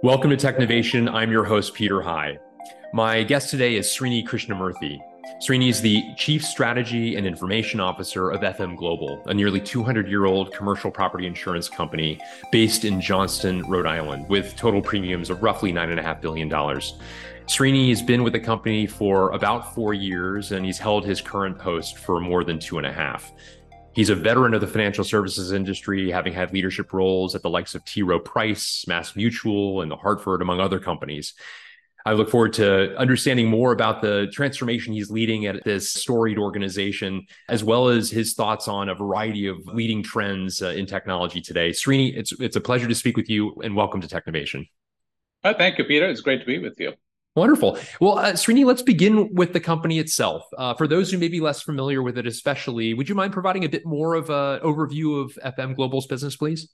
Welcome to Technovation. I'm your host, Peter High. My guest today is Srini Krishnamurthy. Srini is the Chief Strategy and Information Officer of FM Global, a nearly 200 year old commercial property insurance company based in Johnston, Rhode Island, with total premiums of roughly $9.5 billion. Srini has been with the company for about four years, and he's held his current post for more than two and a half. He's a veteran of the financial services industry, having had leadership roles at the likes of T. Rowe Price, Mass Mutual, and the Hartford, among other companies. I look forward to understanding more about the transformation he's leading at this storied organization, as well as his thoughts on a variety of leading trends uh, in technology today. Srini, it's it's a pleasure to speak with you, and welcome to Technovation. Oh, thank you, Peter. It's great to be with you. Wonderful. Well, uh, Srini, let's begin with the company itself. Uh, for those who may be less familiar with it, especially, would you mind providing a bit more of an overview of FM Global's business, please?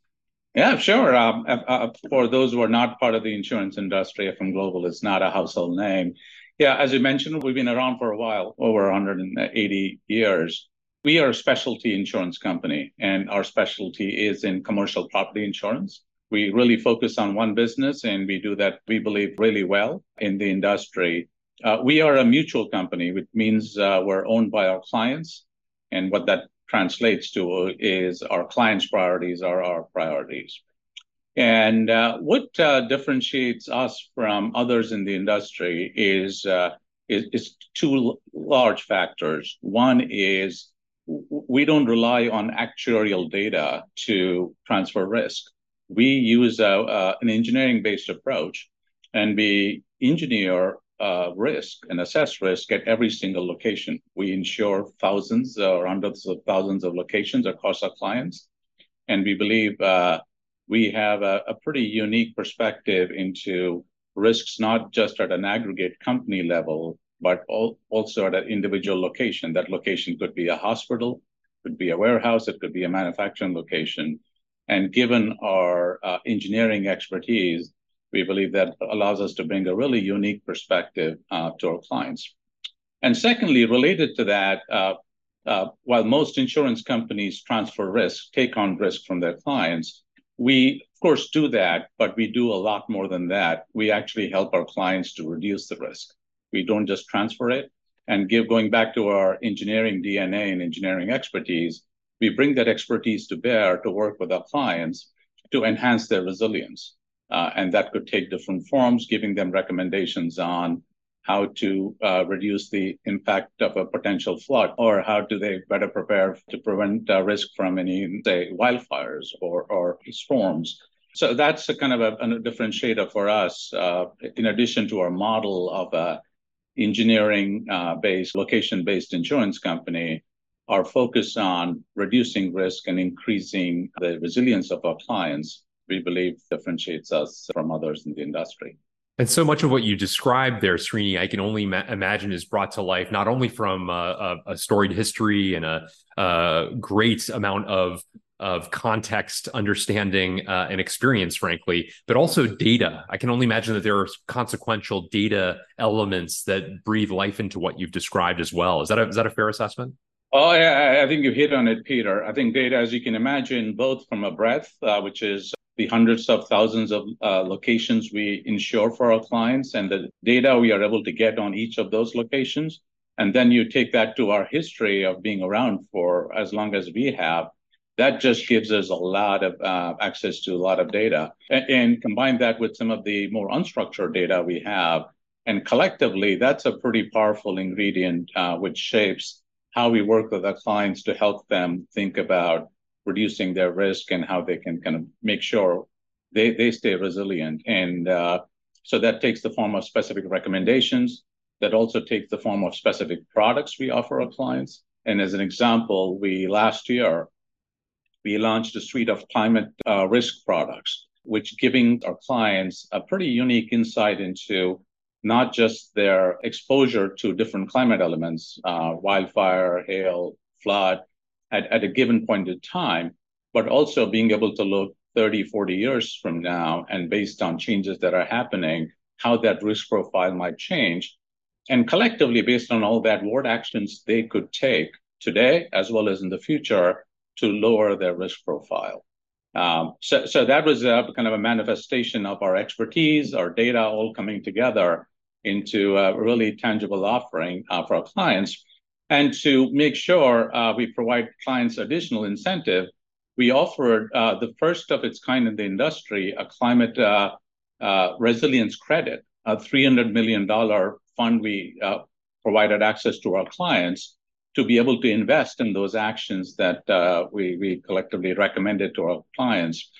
Yeah, sure. Um, uh, uh, for those who are not part of the insurance industry, FM Global is not a household name. Yeah, as you mentioned, we've been around for a while, over 180 years. We are a specialty insurance company, and our specialty is in commercial property insurance. We really focus on one business, and we do that, we believe, really well in the industry. Uh, we are a mutual company, which means uh, we're owned by our clients. And what that translates to is our clients' priorities are our priorities. And uh, what uh, differentiates us from others in the industry is, uh, is, is two large factors. One is we don't rely on actuarial data to transfer risk we use a, uh, an engineering-based approach, and we engineer uh, risk and assess risk at every single location. We insure thousands or hundreds of thousands of locations across our clients, and we believe uh, we have a, a pretty unique perspective into risks, not just at an aggregate company level, but also at an individual location. That location could be a hospital, could be a warehouse, it could be a manufacturing location. And given our uh, engineering expertise, we believe that allows us to bring a really unique perspective uh, to our clients. And secondly, related to that, uh, while most insurance companies transfer risk, take on risk from their clients, we of course do that, but we do a lot more than that. We actually help our clients to reduce the risk. We don't just transfer it and give going back to our engineering DNA and engineering expertise, we bring that expertise to bear to work with our clients to enhance their resilience. Uh, and that could take different forms, giving them recommendations on how to uh, reduce the impact of a potential flood, or how do they better prepare to prevent uh, risk from any, say, wildfires or, or storms. So that's a kind of a, a differentiator for us, uh, in addition to our model of a engineering-based, uh, location-based insurance company our focus on reducing risk and increasing the resilience of our clients, we believe differentiates us from others in the industry. And so much of what you described there, Srini, I can only ma- imagine is brought to life not only from a, a, a storied history and a, a, great amount of of context, understanding, uh, and experience, frankly, but also data. I can only imagine that there are consequential data elements that breathe life into what you've described as well. Is that a, is that a fair assessment? Oh, yeah, I think you hit on it, Peter. I think data, as you can imagine, both from a breadth, uh, which is the hundreds of thousands of uh, locations we insure for our clients, and the data we are able to get on each of those locations. And then you take that to our history of being around for as long as we have. That just gives us a lot of uh, access to a lot of data. And, and combine that with some of the more unstructured data we have. And collectively, that's a pretty powerful ingredient uh, which shapes how we work with our clients to help them think about reducing their risk and how they can kind of make sure they, they stay resilient. And uh, so that takes the form of specific recommendations. That also takes the form of specific products we offer our clients. And as an example, we last year we launched a suite of climate uh, risk products, which giving our clients a pretty unique insight into not just their exposure to different climate elements, uh, wildfire, hail, flood, at, at a given point in time, but also being able to look 30, 40 years from now and based on changes that are happening, how that risk profile might change. And collectively, based on all that, what actions they could take today as well as in the future to lower their risk profile. Um, so, so that was a, kind of a manifestation of our expertise, our data all coming together into a really tangible offering uh, for our clients. And to make sure uh, we provide clients additional incentive, we offered uh, the first of its kind in the industry, a climate uh, uh, resilience credit, a $300 million fund we uh, provided access to our clients to be able to invest in those actions that we, we collectively recommended to our clients,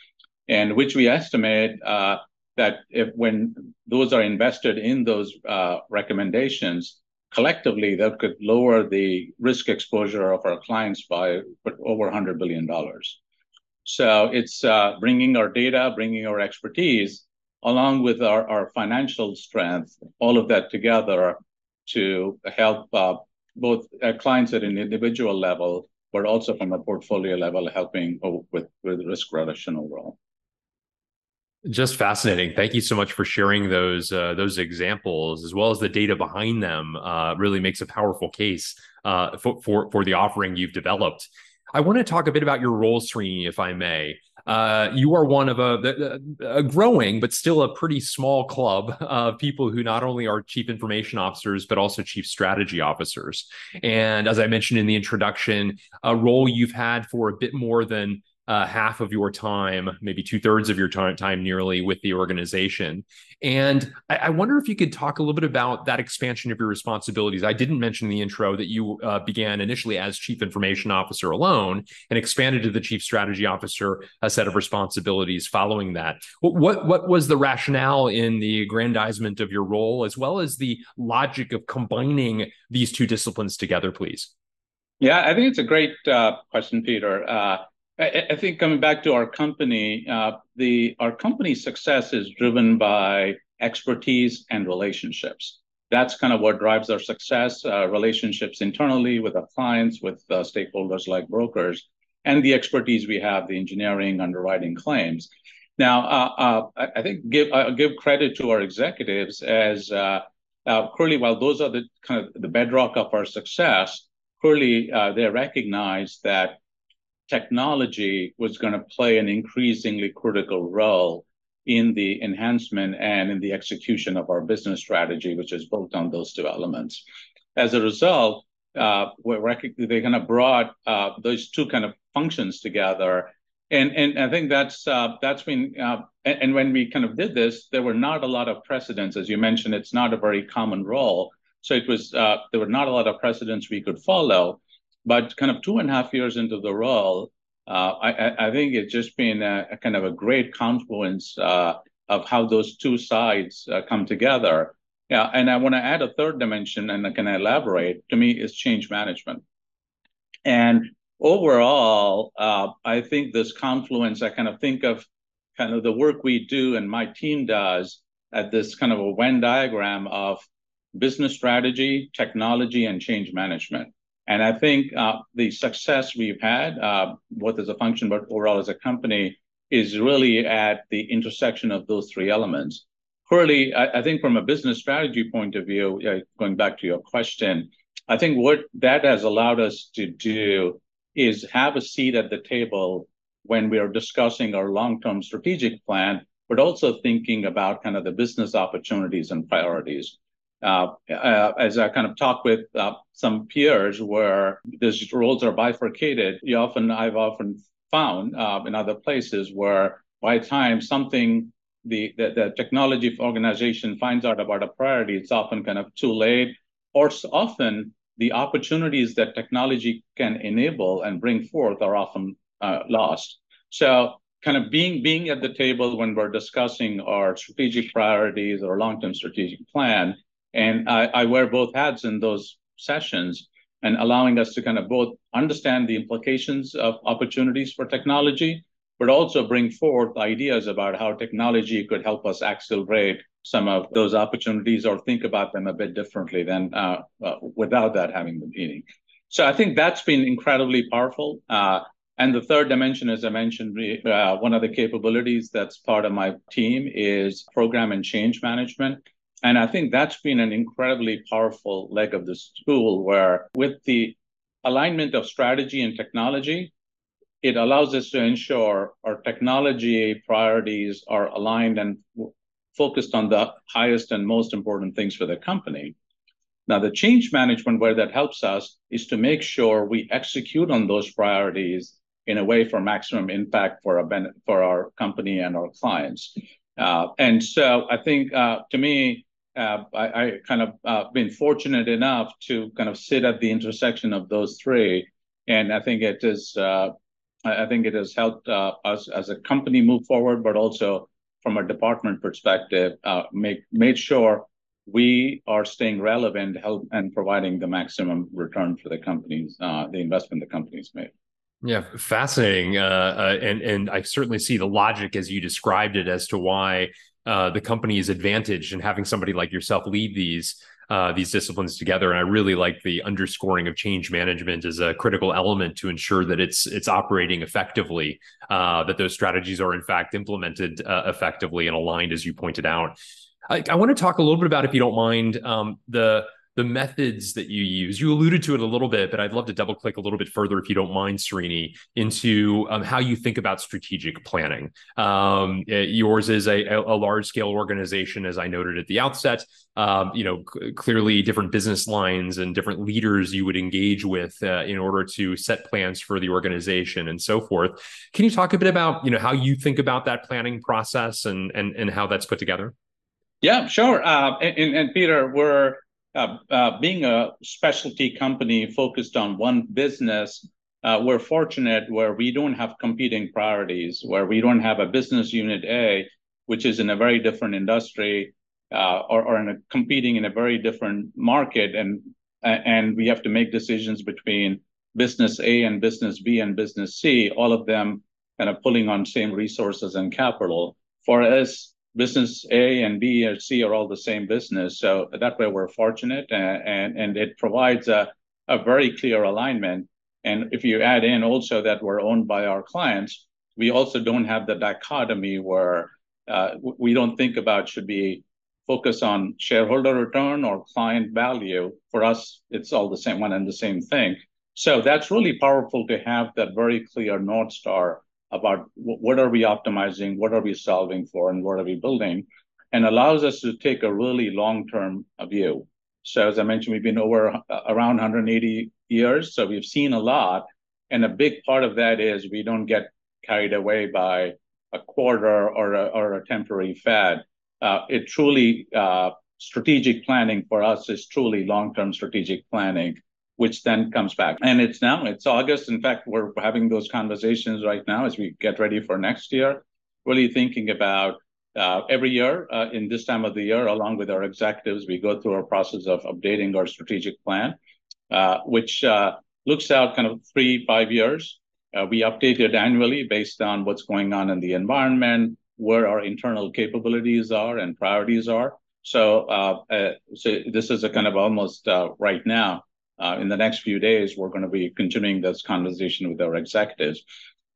and which we estimate that if when those are invested in those uh, recommendations, collectively that could lower the risk exposure of our clients by over $100 billion. So it's uh, bringing our data, bringing our expertise, along with our, our financial strength, all of that together to help uh, both uh, clients at an individual level, but also from a portfolio level, helping with, with risk reduction overall. Just fascinating. Thank you so much for sharing those uh, those examples as well as the data behind them. Uh, really makes a powerful case uh, for, for for the offering you've developed. I want to talk a bit about your role, Srini, if I may. Uh, you are one of a, a, growing but still a pretty small club of people who not only are chief information officers but also chief strategy officers. And as I mentioned in the introduction, a role you've had for a bit more than uh, half of your time, maybe two thirds of your time, time nearly with the organization. And I, I, wonder if you could talk a little bit about that expansion of your responsibilities. I didn't mention in the intro that you uh, began initially as chief information officer alone and expanded to the chief strategy officer, a set of responsibilities following that. What, what, what was the rationale in the aggrandizement of your role, as well as the logic of combining these two disciplines together, please? Yeah, I think it's a great uh, question, Peter. Uh, I, I think coming back to our company, uh, the our company's success is driven by expertise and relationships. That's kind of what drives our success, uh, relationships internally with our clients, with uh, stakeholders like brokers, and the expertise we have, the engineering, underwriting claims. Now, uh, uh, I think give give credit to our executives as uh, clearly, while those are the kind of the bedrock of our success, clearly they recognize that technology was going to play an increasingly critical role in the enhancement and in the execution of our business strategy, which is built on those two elements. As a result, uh, they kind of brought uh, those two kind of functions together. And, and I think that's uh, that's been uh, and, and, when we kind of did this, there were not a lot of precedents, as you mentioned. It's not a very common role, so it was uh, there were not a lot of precedents we could follow. But kind of two and a half years into the role, uh, I, I, think it's just been a, a, kind of a great confluence uh, of how those two sides uh, come together. Yeah, and I want to add a third dimension, and I can elaborate. To me, is change management. And overall, uh, I think this confluence. I kind of think of kind of the work we do and my team does at this kind of a Venn diagram of business strategy, technology, and change management. And I think uh, the success we've had, uh, both as a function but overall as a company, is really at the intersection of those three elements. Clearly, I, think from a business strategy point of view, going back to your question, I think what that has allowed us to do is have a seat at the table when we are discussing our long-term strategic plan, but also thinking about kind of the business opportunities and priorities. Uh, uh, as I kind of talk with uh, some peers where these roles are bifurcated, you often I've often found in other places where by the time something the, the, the technology organization finds out about a priority, it's often kind of too late, or often the opportunities that technology can enable and bring forth are often uh, lost. So kind of being being at the table when we're discussing our strategic priorities or long-term strategic plan and I, I wear both hats in those sessions and allowing us to kind of both understand the implications of opportunities for technology, but also bring forth ideas about how technology could help us accelerate some of those opportunities or think about them a bit differently than uh, uh, without that having the meeting. So I think that's been incredibly powerful. Uh, and the third dimension, as I mentioned, uh, one of the capabilities that's part of my team is program and change management. And I think that's been an incredibly powerful leg of this tool where with the alignment of strategy and technology, it allows us to ensure our technology priorities are aligned and focused on the highest and most important things for the company. Now, the change management, where that helps us, is to make sure we execute on those priorities in a way for maximum impact for our for our company and our clients. Uh, and so I think, uh, to me, Uh, I kind of uh, been fortunate enough to kind of sit at the intersection of those three, and I think it is, uh, I think it has helped us as a company move forward, but also from a department perspective, make made sure we are staying relevant, help, and providing the maximum return for the companies, the investment the companies made. Yeah, fascinating. and And I certainly see the logic as you described it, as to why Uh, the company is advantaged in having somebody like yourself lead these uh, these disciplines together. And I really like the underscoring of change management as a critical element to ensure that it's operating effectively, uh, that those strategies are, in fact, implemented effectively and aligned, as you pointed out. I want to talk a little bit about, if you don't mind, um, the methods that you use. You alluded to it a little bit, but I'd love to double-click a little bit further, if you don't mind, Srini, into um, how you think about strategic planning. Um, eh, yours is a large-scale organization, as I noted at the outset. Um, you know, clearly different business lines and different leaders you would engage with uh, in order to set plans for the organization and so forth. Can you talk a bit about, you know, how you think about that planning process and and and how that's put together? Yeah, sure. Uh, and Peter, we're Uh, uh, being a specialty company focused on one business, uh, we're fortunate where we don't have competing priorities, where we don't have a business unit A, which is in a very different industry, or competing in a very different market, and we have to make decisions between business A and business B and business C, all of them kind of pulling on same resources and capital. For us, business A and B and C are all the same business, so that way we're fortunate, uh, and and it provides a a very clear alignment. And if you add in also that we're owned by our clients, we also don't have the dichotomy where uh, we don't think about should be focus on shareholder return or client value. For us, it's all the same one and the same thing. So that's really powerful to have that very clear North Star about what are we optimizing, what are we solving for, and what are we building, and allows us to take a really long-term view. So as I mentioned, we've been over uh, around 180 years, so we've seen a lot, and a big part of that is we don't get carried away by a quarter or a temporary fad. Uh, it truly, uh, strategic planning for us is truly long-term strategic planning, which then comes back. And it's now, it's August. In fact, we're having those conversations right now as we get ready for next year, really thinking about uh, every year uh, in this time of the year, along with our executives, we go through our process of updating our strategic plan, uh, which looks out kind of three, five years. We update it annually based on what's going on in the environment, where our internal capabilities are and priorities are. So, this is a kind of almost right now, in the next few days, we're gonna be continuing this conversation with our executives.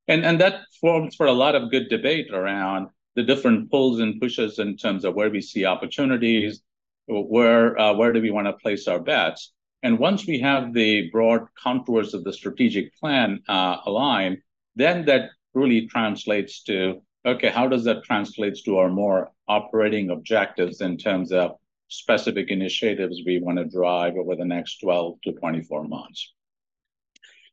And and that forms for a lot of good debate around the different pulls and pushes in terms of where we see opportunities, where where do we wanna place our bets. And once we have the broad contours of the strategic plan uh, aligned, then that really translates to, okay, how does that translates to our more operating objectives in terms of specific initiatives we wanna drive over the next 12 to 24 months?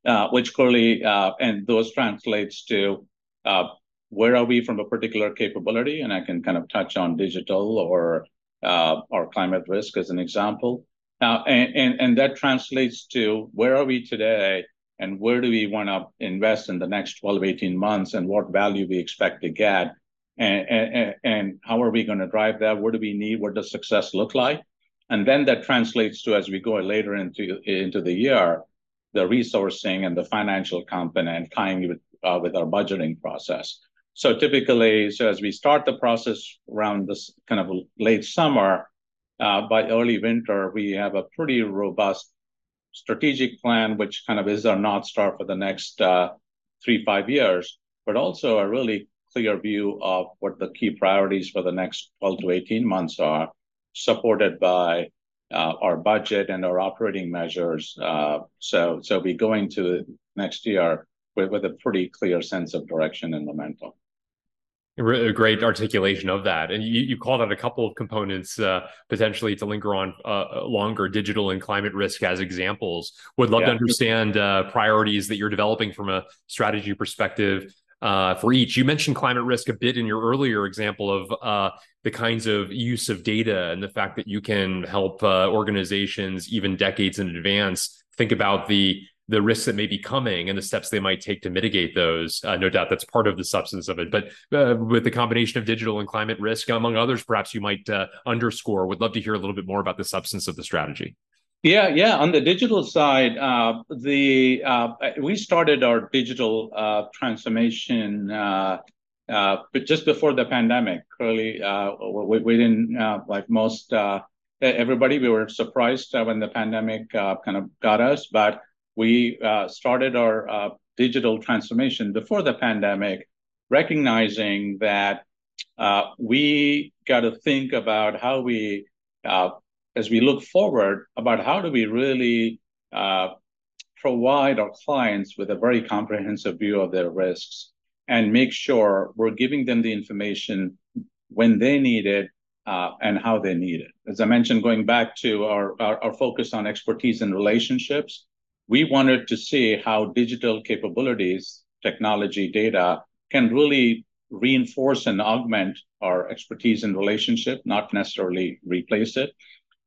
Uh, which clearly, uh, and those translates to, uh, where are we from a particular capability? And I can kind of touch on digital or climate risk as an example. And that translates to where are we today, and where do we wanna invest in the next 12-18 months, and what value we expect to get, and how are we gonna drive that? What do we need? What does success look like? And then that translates to, as we go later into into the year, the resourcing and the financial component tying with uh, with our budgeting process. So typically, so as we start the process around this kind of late summer, uh, by early winter, we have a pretty robust strategic plan, which kind of is our North Star for the next uh, 3-5 years, but also a really clear view of what the key priorities for the next 12 to 18 months are, supported by our budget and our operating measures. So we go into next year with, with a pretty clear sense of direction and momentum. A great articulation of that. And you, you called out a couple of components uh, potentially to linger on uh, longer digital and climate risk as examples. Would love yeah. to understand uh, priorities that you're developing from a strategy perspective uh, for each. You mentioned climate risk a bit in your earlier example of uh, the kinds of use of data and the fact that you can help uh, organizations even decades in advance think about the the risks that may be coming and the steps they might take to mitigate those. Uh, no doubt that's part of the substance of it. But uh, with the combination of digital and climate risk, among others, perhaps you might uh, underscore. Would love to hear a little bit more about the substance of the strategy. Yeah, yeah. On the digital side, uh, the uh, we started our digital uh, transformation uh, uh, just before the pandemic. Really, uh, we, we, didn't like most everybody. We were surprised when the pandemic kind of got us, but we started our digital transformation before the pandemic, recognizing that we got to think about how we as we look forward about how do we really uh, provide our clients with a very comprehensive view of their risks and make sure we're giving them the information when they need it uh, and how they need it. As I mentioned, going back to our, focus on expertise and relationships, we wanted to see how digital capabilities, technology, data can really reinforce and augment our expertise and relationship, not necessarily replace it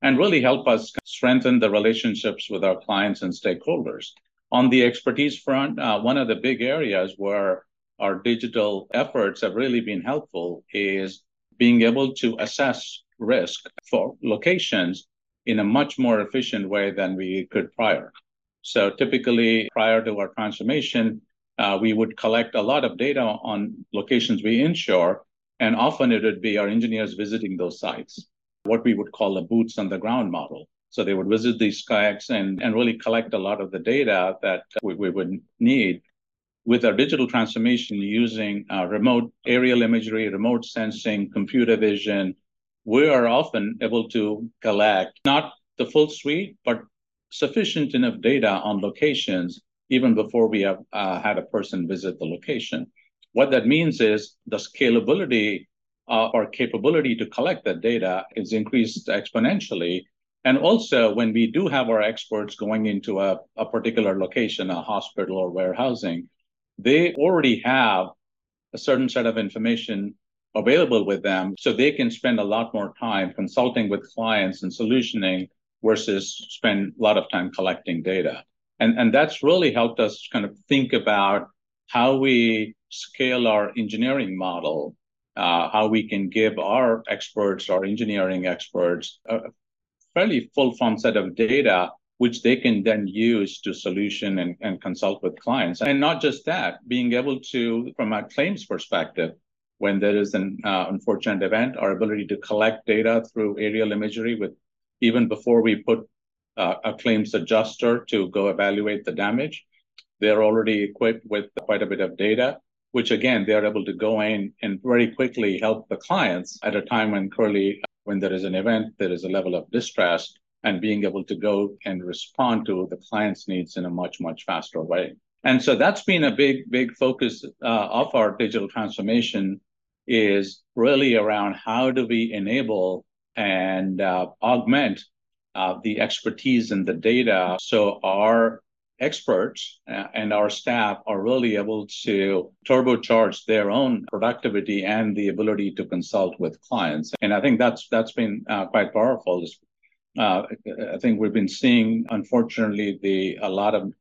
and really help us strengthen the relationships with our clients and stakeholders. On the expertise front, uh, one of the big areas where our digital efforts have really been helpful is being able to assess risk for locations in a much more efficient way than we could prior. So typically, prior to our transformation, uh, we would collect a lot of data on locations we insure, and often it would be our engineers visiting those sites what we would call a boots on the ground model. So they would visit these kayaks and, and really collect a lot of the data that we, we would need. With our digital transformation using uh, remote aerial imagery, remote sensing, computer vision, we are often able to collect not the full suite, but sufficient enough data on locations even before we have uh, had a person visit the location. What that means is the scalability uh, our capability to collect that data is increased exponentially. And also, when we do have our experts going into a, a particular location, a hospital or warehousing, they already have a certain set of information available with them. So they can spend a lot more time consulting with clients and solutioning versus spend a lot of time collecting data. And, and that's really helped us kind of think about how we scale our engineering model uh, how we can give our experts, our engineering experts, a fairly full form set of data, which they can then use to solution and, and consult with clients. And not just that, being able to, from a claims perspective, when there is an uh, unfortunate event, our ability to collect data through aerial imagery with even before we put uh, a claims adjuster to go evaluate the damage. They're already equipped with quite a bit of data which again, they're able to go in and very quickly help the clients at a time when clearly when there is an event, there is a level of distress and being able to go and respond to the client's needs in a much, much faster way. And so that's been a big, big focus uh, of our digital transformation is really around how do we enable and uh, augment uh, the expertise and the data so our experts uh, and our staff are really able to turbocharge their own productivity and the ability to consult with clients. And I think that's that's been uh, quite powerful. Uh, I think we've been seeing, unfortunately, the a lot of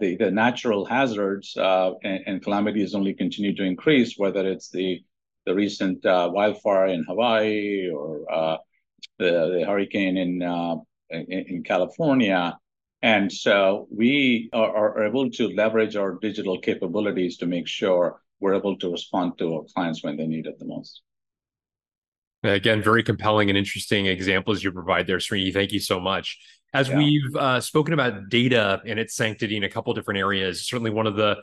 the, the natural hazards uh, and, and, calamities only continue to increase, whether it's the the recent uh, wildfire in Hawaii or uh, the, the hurricane in, in in California and so we are, are, able to leverage our digital capabilities to make sure we're able to respond to our clients when they need it the most. Again, very compelling and interesting examples you provide there, Srini. Thank you so much. As yeah. we've uh, spoken about data and its sanctity in a couple different areas, certainly one of the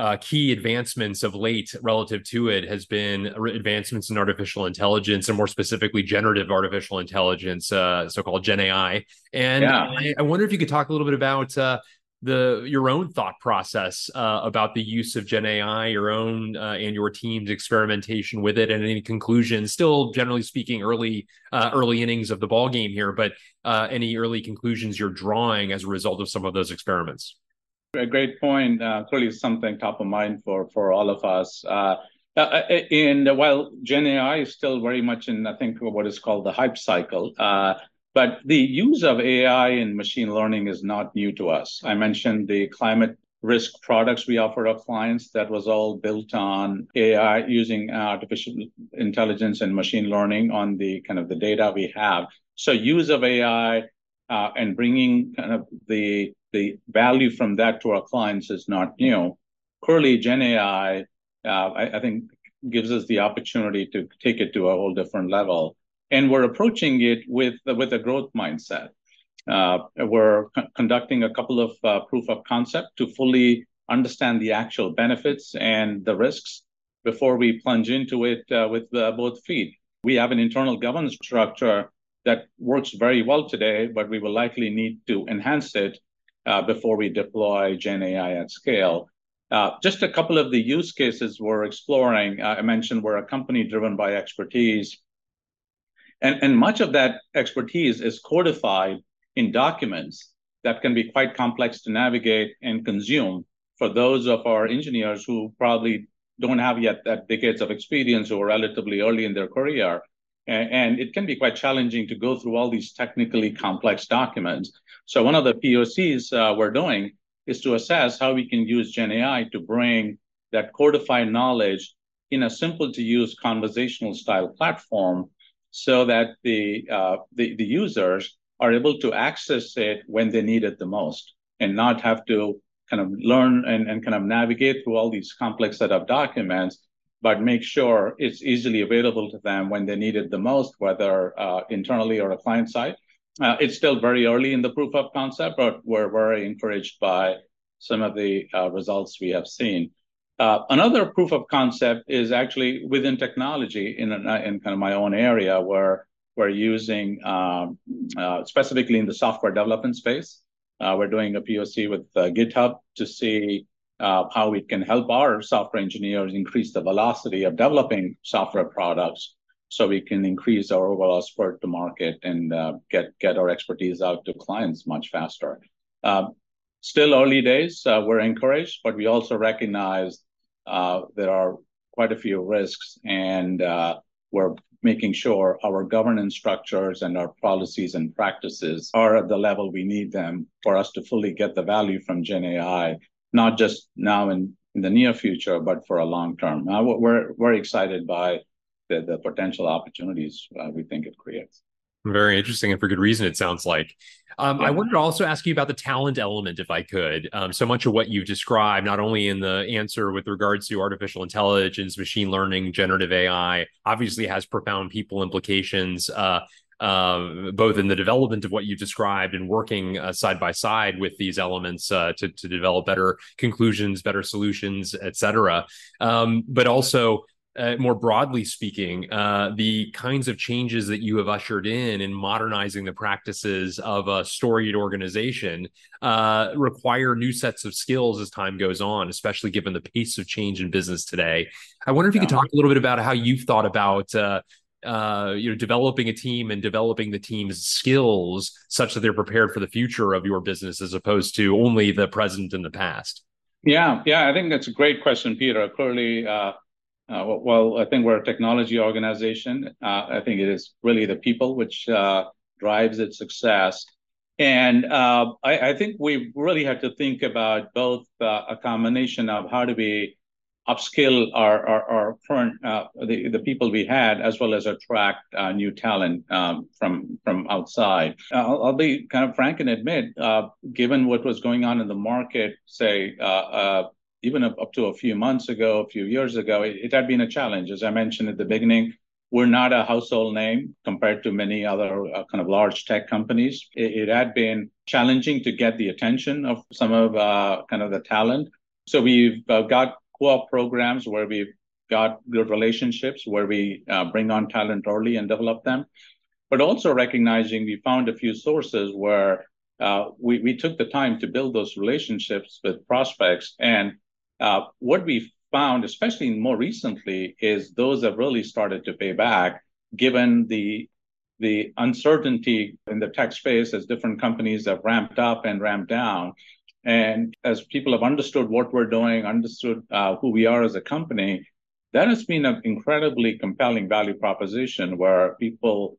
uh, key advancements of late relative to it has been advancements in artificial intelligence and more specifically generative artificial intelligence, uh, so-called Gen AI. And yeah. I, I, wonder if you could talk a little bit about uh, the your own thought process uh, about the use of Gen AI, your own uh, and your team's experimentation with it, and any conclusions. Still, generally speaking, early uh, early innings of the ball game here, but uh, any early conclusions you're drawing as a result of some of those experiments. A great point. Uh, clearly, something top of mind for for all of us. Uh, and while Gen AI is still very much in, I think, what is called the hype cycle, but the use of AI and machine learning is not new to us. I mentioned the climate risk products we offer our clients that was all built on AI using artificial intelligence and machine learning on the kind of the data we have. So use of AI uh, and bringing kind of the the value from that to our clients is not new. Clearly, Gen AI, uh, I, I think, gives us the opportunity to take it to a whole different level and we're approaching it with with a growth mindset. Uh, we're c- conducting a couple of uh, proof of concept to fully understand the actual benefits and the risks before we plunge into it uh, with uh, both feet. We have an internal governance structure that works very well today, but we will likely need to enhance it uh, before we deploy Gen AI at scale. Uh, just a couple of the use cases we're exploring. I mentioned we're a company driven by expertise and, and much of that expertise is codified in documents that can be quite complex to navigate and consume for those of our engineers who probably don't have yet that decades of experience or relatively early in their career. And, it can be quite challenging to go through all these technically complex documents. So one of the POCs uh, we're doing is to assess how we can use Gen AI to bring that codified knowledge in a simple to use conversational style platform so that the, uh, the, the users are able to access it when they need it the most and not have to kind of learn and, and kind of navigate through all these complex set of documents, but make sure it's easily available to them when they need it the most, whether uh, internally or a client side. Uh, it's still very early in the proof of concept, but we're very encouraged by some of the uh, results we have seen. Uh, another proof of concept is actually within technology in, in kind of my own area where we're using um, uh, specifically in the software development space. Uh, we're doing a POC with GitHub to see how we can help our software engineers increase the velocity of developing software products so we can increase our overall spurt to market and uh, get, get our expertise out to clients much faster. still early days, we're encouraged, but we also recognize uh, there are quite a few risks, and uh, we're making sure our governance structures and our policies and practices are at the level we need them for us to fully get the value from Gen AI, not just now in, in the near future, but for a long term. Uh, we're very excited by the, the potential opportunities uh, we think it creates. Very interesting, and for good reason, it sounds like. Um, yeah. I wanted to also ask you about the talent element, if I could. Um, so much of what you've described, not only in the answer with regards to artificial intelligence, machine learning, generative AI, obviously has profound people implications, uh, uh, both in the development of what you described and working uh, side by side with these elements uh, to, to develop better conclusions, better solutions, et cetera. Um, but also uh, more broadly speaking, uh, the kinds of changes that you have ushered in in modernizing the practices of a storied organization uh, require new sets of skills as time goes on, especially given the pace of change in business today. I wonder if you could talk a little bit about how you've thought about. Uh, you know, developing a team and developing the team's skills such that they're prepared for the future of your business as opposed to only the present and the past. Yeah, yeah, I think that's a great question, Peter. Clearly, uh, uh, well, I think we're a technology organization. Uh, I think it is really the people which uh, drives its success. And uh, I, I, think we really have to think about both a combination of how do we upskill our, our, current uh, the, people we had as well as attract new talent um, from from outside. I'll, I'll, be kind of frank and admit, given what was going on in the market, say even up, to a few months ago, a few years ago, it, had been a challenge. As I mentioned at the beginning, we're not a household name compared to many other uh, kind of large tech companies. It, had been challenging to get the attention of some of uh, kind of the talent. So we've uh, got co-op programs where we've got good relationships where we uh, bring on talent early and develop them, but also recognizing we found a few sources where uh, we, took the time to build those relationships with prospects. And uh, what we found, especially more recently, is those have really started to pay back given the the uncertainty in the tech space as different companies have ramped up and ramped down. And as people have understood what we're doing, understood uh, who we are as a company, that has been an incredibly compelling value proposition where people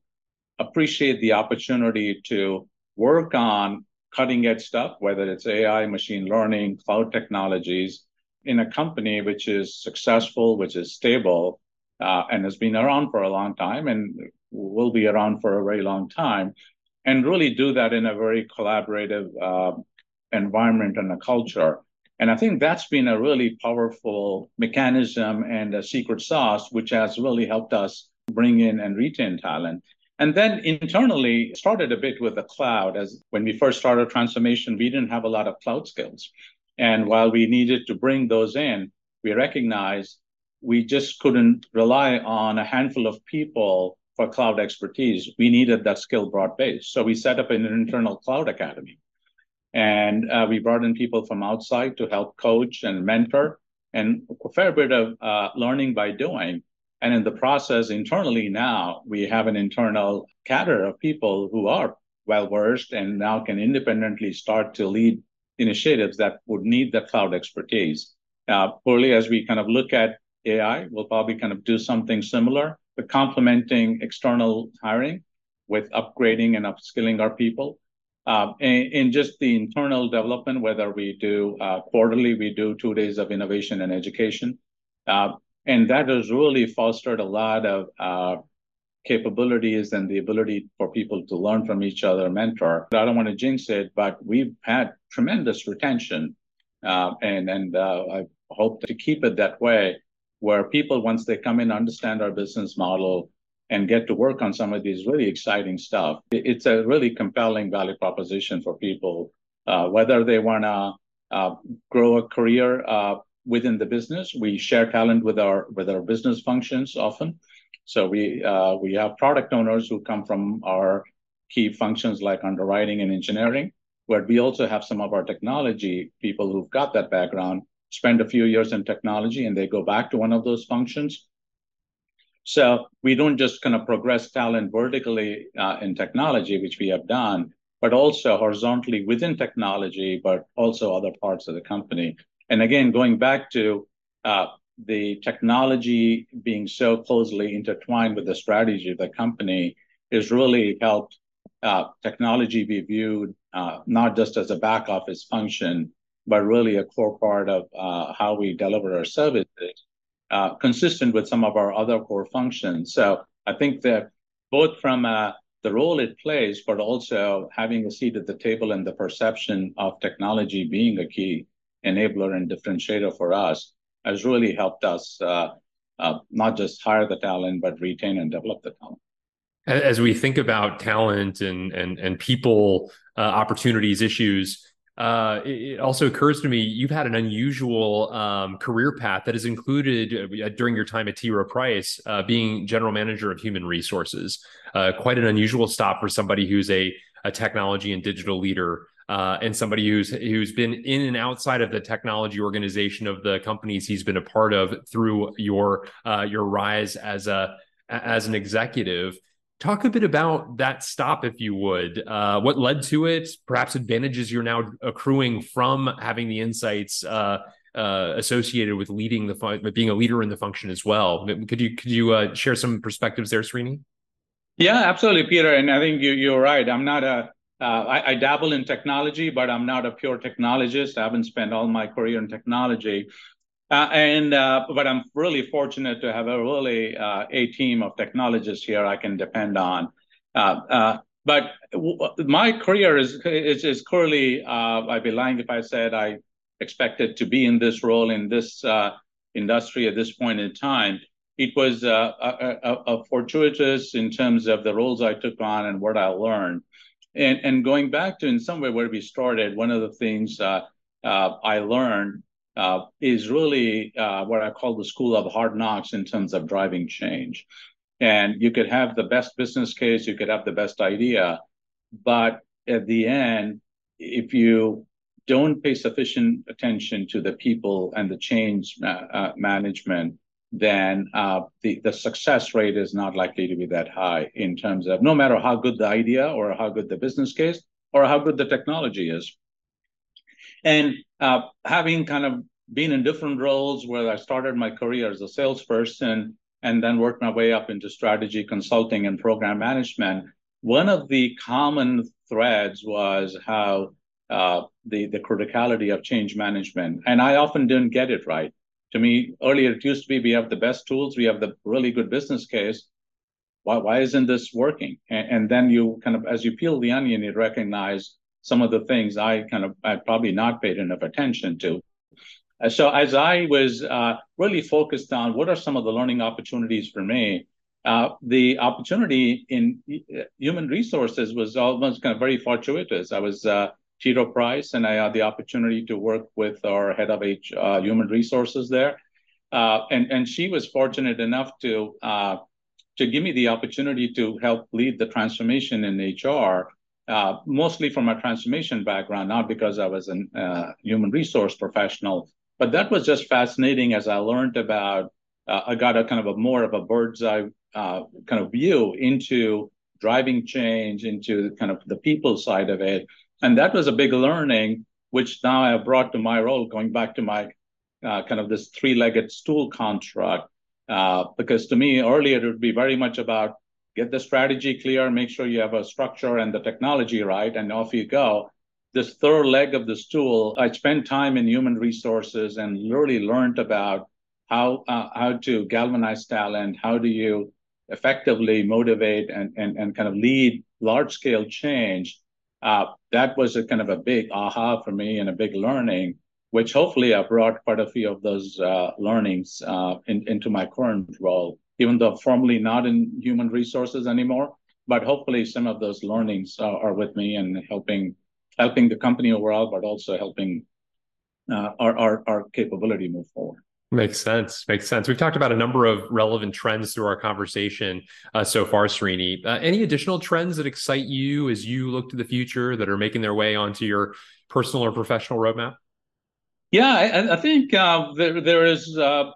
appreciate the opportunity to work on cutting edge stuff, whether it's AI, machine learning, cloud technologies, in a company which is successful, which is stable, uh, and has been around for a long time and will be around for a very long time, and really do that in a very collaborative uh, environment and a culture. And I think that's been a really powerful mechanism and a secret sauce, which has really helped us bring in and retain talent. And then internally, started a bit with the cloud. As when we first started transformation, we didn't have a lot of cloud skills. And while we needed to bring those in, we recognized we just couldn't rely on a handful of people for cloud expertise. We needed that skill broad base. So we set up an internal cloud academy. And uh, we brought in people from outside to help coach and mentor, and a fair bit of uh, learning by doing. And in the process, internally now, we have an internal cadre of people who are well versed and now can independently start to lead initiatives that would need the cloud expertise. Uh, poorly, as we kind of look at AI, we'll probably kind of do something similar, but complementing external hiring with upgrading and upskilling our people. Uh, in, just the internal development, whether we do uh, quarterly, we do two days of innovation and education. Uh, and that has really fostered a lot of capabilities and the ability for people to learn from each other, mentor. I don't want to jinx it, but we've had tremendous retention, and and I hope to keep it that way, where people once they come in understand our business model and get to work on some of these really exciting stuff. It's a really compelling value proposition for people, uh, whether they want to uh, grow a career uh, within the business. We share talent with our with our business functions often. So we uh, we have product owners who come from our key functions like underwriting and engineering, but we also have some of our technology people who've got that background, spend a few years in technology, and they go back to one of those functions. So we don't just kind of progress talent vertically uh, in technology, which we have done, but also horizontally within technology, but also other parts of the company. And again, going back to uh, the technology being so closely intertwined with the strategy of the company has really helped uh, technology be viewed uh, not just as a back office function, but really a core part of uh, how we deliver our services, consistent with some of our other core functions. So I think that both from uh, the role it plays, but also having a seat at the table and the perception of technology being a key enabler and differentiator for us has really helped us uh, uh, not just hire the talent, but retain and develop the talent. As we think about talent and and and people, uh, opportunities, issues, uh, it also occurs to me you've had an unusual um, career path that has included uh, during your time at T. Rowe Price uh, being general manager of human resources. Uh, quite an unusual stop for somebody who's a, a technology and digital leader uh, and somebody who's who's been in and outside of the technology organization of the companies he's been a part of through your uh, your rise as a as an executive. Talk a bit about that stop, if you would. Uh, what led to it? Perhaps advantages you're now accruing from having the insights uh, uh, associated with leading the fun- being a leader in the function as well. Could you could you uh, share some perspectives there, Srini? Yeah, absolutely, Peter. And I think you, you're right. I'm not a uh, I, dabble in technology, but I'm not a pure technologist. I haven't spent all my career in technology. Uh, and uh, but I'm really fortunate to have a really uh, a team of technologists here I can depend on. Uh, uh, but my career is clearly uh, I'd be lying if I said I expected to be in this role in this industry at this point in time. It was a, fortuitous in terms of the roles I took on and what I learned. And, and going back to in some way where we started, one of the things I learned uh, is really uh, what I call the school of hard knocks in terms of driving change. And you could have the best business case, you could have the best idea, but at the end, if you don't pay sufficient attention to the people and the change uh, management, then uh, the, the success rate is not likely to be that high in terms of no matter how good the idea or how good the business case or how good the technology is. And uh, having kind of been in different roles where I started my career as a salesperson and then worked my way up into strategy consulting and program management, one of the common threads was how uh, the, the criticality of change management. And I often didn't get it right. To me, earlier it used to be we have the best tools, we have the really good business case. Why, why isn't this working? And, and then you kind of, as you peel the onion, you recognize some of the things I kind of I probably not paid enough attention to. Uh, so as I was uh, really focused on what are some of the learning opportunities for me, uh, the opportunity in uh, human resources was almost kind of very fortuitous. I was uh, T. Rowe Price, and I had the opportunity to work with our head of H, uh, human resources there. and, and she was fortunate enough to, to give me the opportunity to help lead the transformation in HR uh, mostly from a transformation background, not because I was a uh, human resource professional, but that was just fascinating as I learned about. Uh, I got a kind of a more of a bird's eye uh, kind of view into driving change, into kind of the people side of it, and that was a big learning, which now I have brought to my role, going back to my uh, kind of this three-legged stool construct. Because to me, earlier it would be very much about get the strategy clear, make sure you have a structure and the technology right, and off you go. This third leg of the stool, I spent time in human resources and really learned about how uh, how to galvanize talent, how do you effectively motivate and, and, and kind of lead large scale change. Uh, that was a kind of a big aha for me and a big learning, which hopefully I brought quite a few of those uh, learnings uh, in, into my current role even though formally not in human resources anymore. But hopefully, some of those learnings are, are with me and helping helping the company overall, but also helping uh, our, our our capability move forward. Makes sense. Makes sense. We've talked about a number of relevant trends through our conversation uh, so far, Srini. Uh, any additional trends that excite you as you look to the future that are making their way onto your personal or professional roadmap? Yeah, I, I think uh, there there is uh,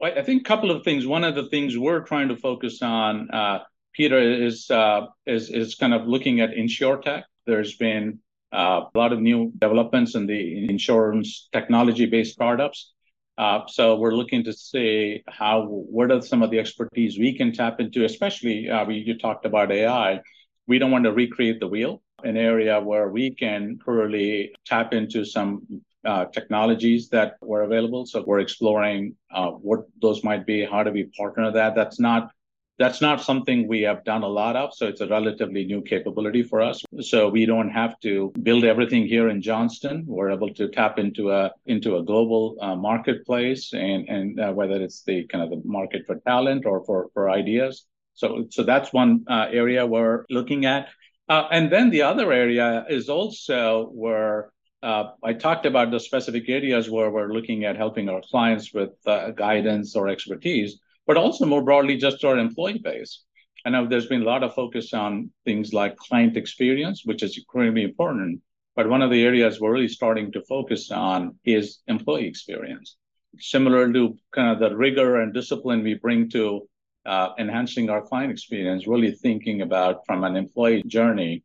I think a couple of things. One of the things we're trying to focus on, uh, Peter, is, uh, is is kind of looking at insurtech. There's been uh, a lot of new developments in the insurance technology-based startups. Uh, so we're looking to see how what are some of the expertise we can tap into, especially uh, we, you talked about AI. We don't want to recreate the wheel. An area where we can really tap into some uh, technologies that were available. So we're exploring uh, what those might be. How do we partner that? That's not that's not something we have done a lot of. So it's a relatively new capability for us. So we don't have to build everything here in Johnston. We're able to tap into a into a global uh, marketplace, and and uh, whether it's the kind of the market for talent or for for ideas. So so that's one uh, area we're looking at. And then the other area is also where uh, I talked about the specific areas where we're looking at helping our clients with uh, guidance or expertise, but also more broadly, just our employee base. I know there's been a lot of focus on things like client experience, which is incredibly important. But one of the areas we're really starting to focus on is employee experience. Similar to kind of the rigor and discipline we bring to uh, enhancing our client experience, really thinking about from an employee journey,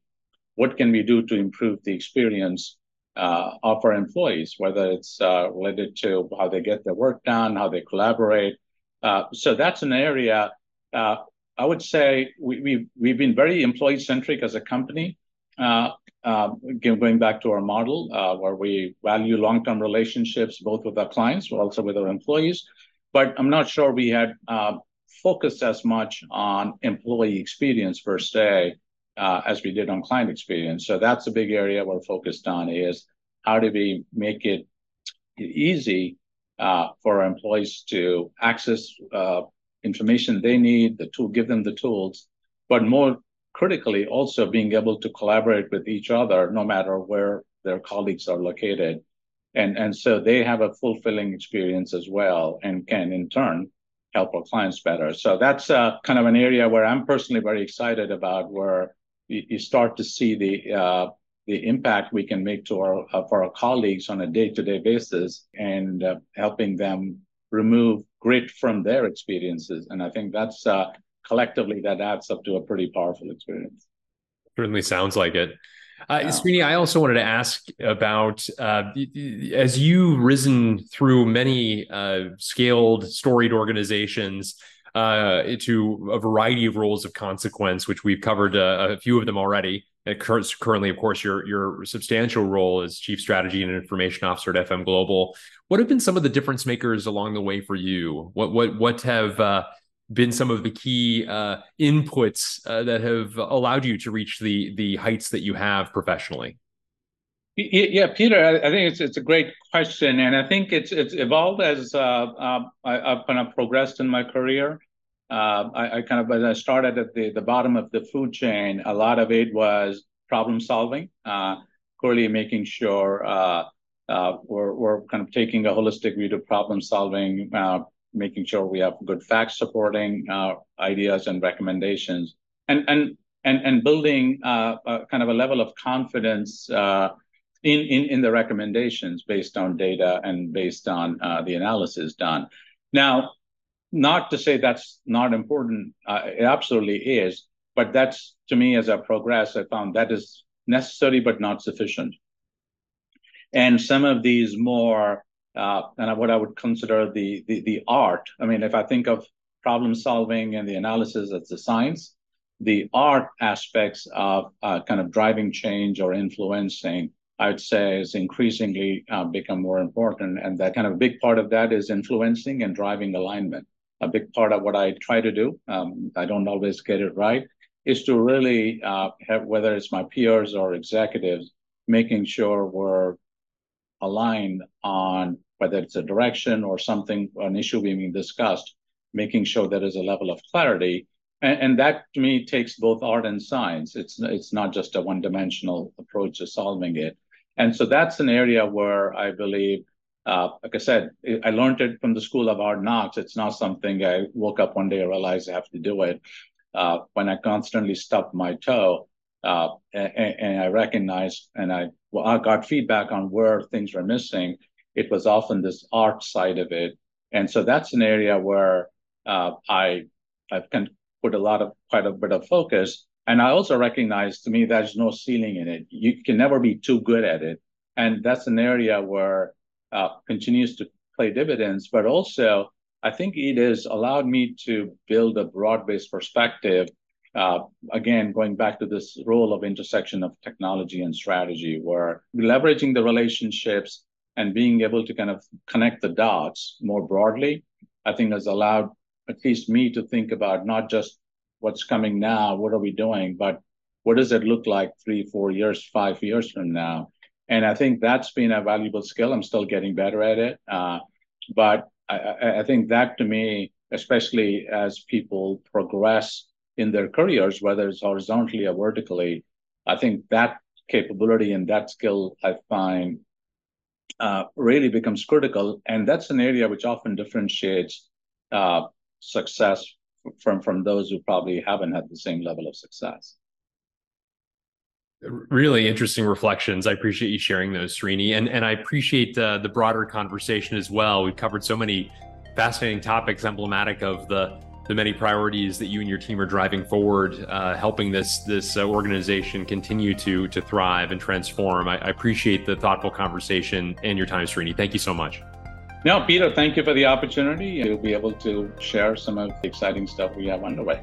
what can we do to improve the experience of our employees, whether it's uh, related to how they get their work done, how they collaborate. Uh, so that's an area uh, I would say we, we've, we've been very employee centric as a company. Uh, uh, going back to our model, where we value long term relationships both with our clients, but also with our employees. But I'm not sure we had focused as much on employee experience per se uh, as we did on client experience. So that's a big area we're focused on is how do we make it easy uh, for our employees to access uh, information they need, the tool, give them the tools, but more critically, also being able to collaborate with each other no matter where their colleagues are located. And, and so they have a fulfilling experience as well and can in turn help our clients better. So that's uh, kind of an area where I'm personally very excited about where you, start to see the uh, the impact we can make to our uh, for our colleagues on a day-to-day basis and uh, helping them remove grit from their experiences. And i think that's uh, collectively that adds up to a pretty powerful experience. Certainly sounds like it. Uh, Srini, I also wanted to ask about uh, as you've risen through many uh, scaled, storied organizations uh, to a variety of roles of consequence, which we've covered uh, a few of them already. And currently, of course, your your substantial role as chief strategy and information officer at FM Global. What have been some of the difference makers along the way for you? What what what have uh, been some of the key uh, inputs uh, that have allowed you to reach the the heights that you have professionally? Yeah, Peter, I think it's it's a great question, and I think it's it's evolved as uh, uh, I, have kind of progressed in my career. Uh, I, I, kind of as I started at the the bottom of the food chain, a lot of it was problem solving, uh, clearly making sure uh, uh, we're we're kind of taking a holistic view to problem solving, making sure we have good facts supporting ideas and recommendations, and and and and building kind of a level of confidence in, in, in the recommendations based on data and based on uh, the analysis done. Now, not to say that's not important, uh, it absolutely is, but that's to me as I progress, I found that is necessary but not sufficient. And some of these more, uh, and what I would consider the, the, the art. I mean, if I think of problem solving and the analysis as the science, the art aspects of uh, kind of driving change or influencing I would say is increasingly uh, become more important. And that kind of big part of that is influencing and driving alignment. A big part of what I try to do, um, I don't always get it right, is to really uh, have, whether it's my peers or executives, making sure we're aligned on whether it's a direction or something, an issue being discussed, making sure there is a level of clarity. And, and that to me takes both art and science. It's, it's not just a one dimensional approach to solving it. And so that's an area where I believe, uh, like I said, I learned it from the School of Hard Knocks. It's not something I woke up one day and realized I have to do it. Uh, when I constantly stubbed my toe, uh, and, and, I recognized and I, well, I got feedback on where things were missing, it was often this art side of it. And so that's an area where uh, I I've can put a lot of quite a bit of focus and I also recognize to me there's no ceiling in it. You can never be too good at it. And that's an area where continues to play dividends. But also, I think it has allowed me to build a broad based perspective. Uh, again, going back to this role of intersection of technology and strategy, where leveraging the relationships and being able to kind of connect the dots more broadly, I think has allowed at least me to think about not just what's coming now, what are we doing, but what does it look like three, four years, five years from now? And I think that's been a valuable skill. I'm still getting better at it. Uh, but I, I, think that to me, especially as people progress in their careers, whether it's horizontally or vertically, I think that capability and that skill I find uh, really becomes critical. And that's an area which often differentiates uh, success from from those who probably haven't had the same level of success really interesting reflections. I appreciate you sharing those, Srini, and and I appreciate uh, the broader conversation as well. We've covered so many fascinating topics, emblematic of the the many priorities that you and your team are driving forward, uh, helping this this uh, organization continue to to thrive and transform. I, I appreciate the thoughtful conversation and your time, Srini. Thank you so much. No, Peter, thank you for the opportunity. You'll be able to share some of the exciting stuff we have underway.